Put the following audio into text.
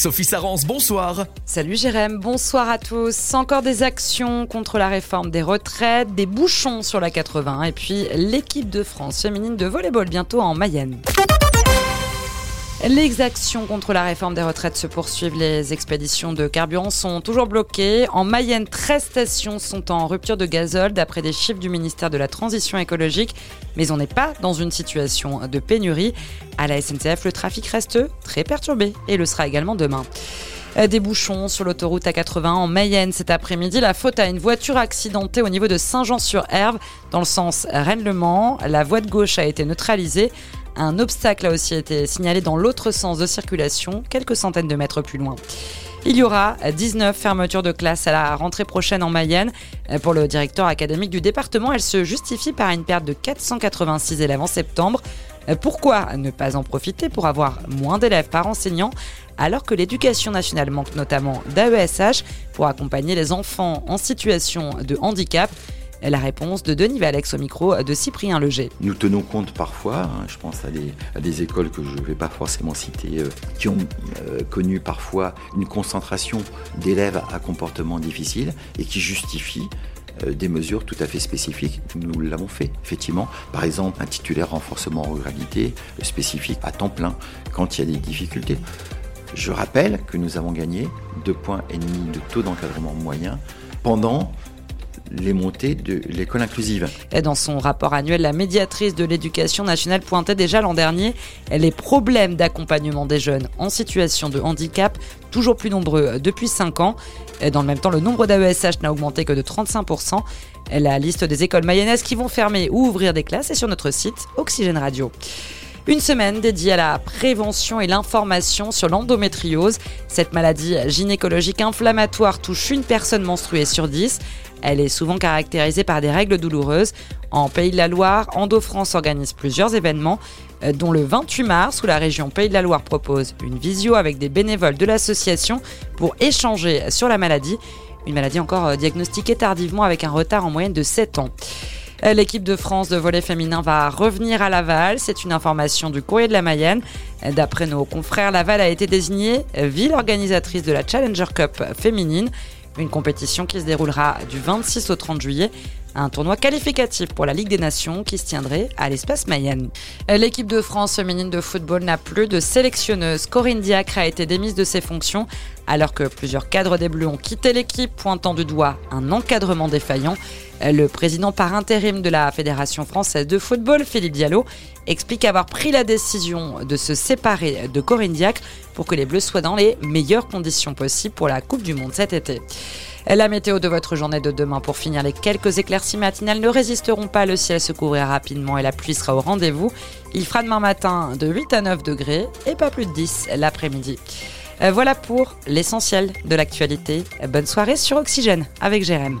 Sophie Sarance, bonsoir. Salut Jérém, bonsoir à tous. Encore des actions contre la réforme des retraites, des bouchons sur la 80 et puis l'équipe de France féminine de volleyball bientôt en Mayenne. Les actions contre la réforme des retraites se poursuivent. Les expéditions de carburant sont toujours bloquées. En Mayenne, 13 stations sont en rupture de gazole d'après des chiffres du ministère de la Transition écologique. Mais on n'est pas dans une situation de pénurie. À la SNCF, le trafic reste très perturbé et le sera également demain. Des bouchons sur l'autoroute A80 en Mayenne cet après-midi. La faute à une voiture accidentée au niveau de Saint-Jean-sur-Herve dans le sens Rennes-Le Mans. La voie de gauche a été neutralisée. Un obstacle a aussi été signalé dans l'autre sens de circulation, quelques centaines de mètres plus loin. Il y aura 19 fermetures de classes à la rentrée prochaine en Mayenne. Pour le directeur académique du département, elle se justifie par une perte de 486 élèves en septembre. Pourquoi ne pas en profiter pour avoir moins d'élèves par enseignant alors que l'éducation nationale manque notamment d'AESH pour accompagner les enfants en situation de handicap? La réponse de Denis Valex au micro de Cyprien Leger. Nous tenons compte parfois, hein, je pense à des, écoles que je ne vais pas forcément citer, euh, qui ont euh, connu parfois une concentration d'élèves à comportement difficile et qui justifient euh, des mesures tout à fait spécifiques. Nous l'avons fait, effectivement. Par exemple, un titulaire renforcement en ruralité spécifique à temps plein quand il y a des difficultés. Je rappelle que nous avons gagné 2,5 points de taux d'encadrement moyen pendant les montées de l'école inclusive. Et dans son rapport annuel, la médiatrice de l'éducation nationale pointait déjà l'an dernier les problèmes d'accompagnement des jeunes en situation de handicap, toujours plus nombreux depuis 5 ans. Et dans le même temps, le nombre d'AESH n'a augmenté que de 35%. La liste des écoles mayonnaises qui vont fermer ou ouvrir des classes est sur notre site Oxygène Radio. Une semaine dédiée à la prévention et l'information sur l'endométriose. Cette maladie gynécologique inflammatoire touche une personne menstruée sur 10. Elle est souvent caractérisée par des règles douloureuses. En Pays de la Loire, EndoFrance organise plusieurs événements, euh, dont le 28 mars, où la région Pays de la Loire propose une visio avec des bénévoles de l'association pour échanger sur la maladie. Une maladie encore euh, diagnostiquée tardivement avec un retard en moyenne de 7 ans. L'équipe de France de volley féminin va revenir à Laval. C'est une information du courrier de la Mayenne. D'après nos confrères, Laval a été désignée ville organisatrice de la Challenger Cup féminine. Une compétition qui se déroulera du 26 au 30 juillet. Un tournoi qualificatif pour la Ligue des Nations qui se tiendrait à l'espace Mayenne. L'équipe de France féminine de football n'a plus de sélectionneuse. Corinne Diacre a été démise de ses fonctions alors que plusieurs cadres des Bleus ont quitté l'équipe, pointant du doigt un encadrement défaillant. Le président par intérim de la Fédération française de football, Philippe Diallo, explique avoir pris la décision de se séparer de Corinne Diacre pour que les Bleus soient dans les meilleures conditions possibles pour la Coupe du Monde cet été. La météo de votre journée de demain pour finir les quelques éclaircies matinales ne résisteront pas, le ciel se couvrira rapidement et la pluie sera au rendez-vous. Il fera demain matin de 8 à 9 degrés et pas plus de 10 l'après-midi. Voilà pour l'essentiel de l'actualité. Bonne soirée sur Oxygène avec Jérém.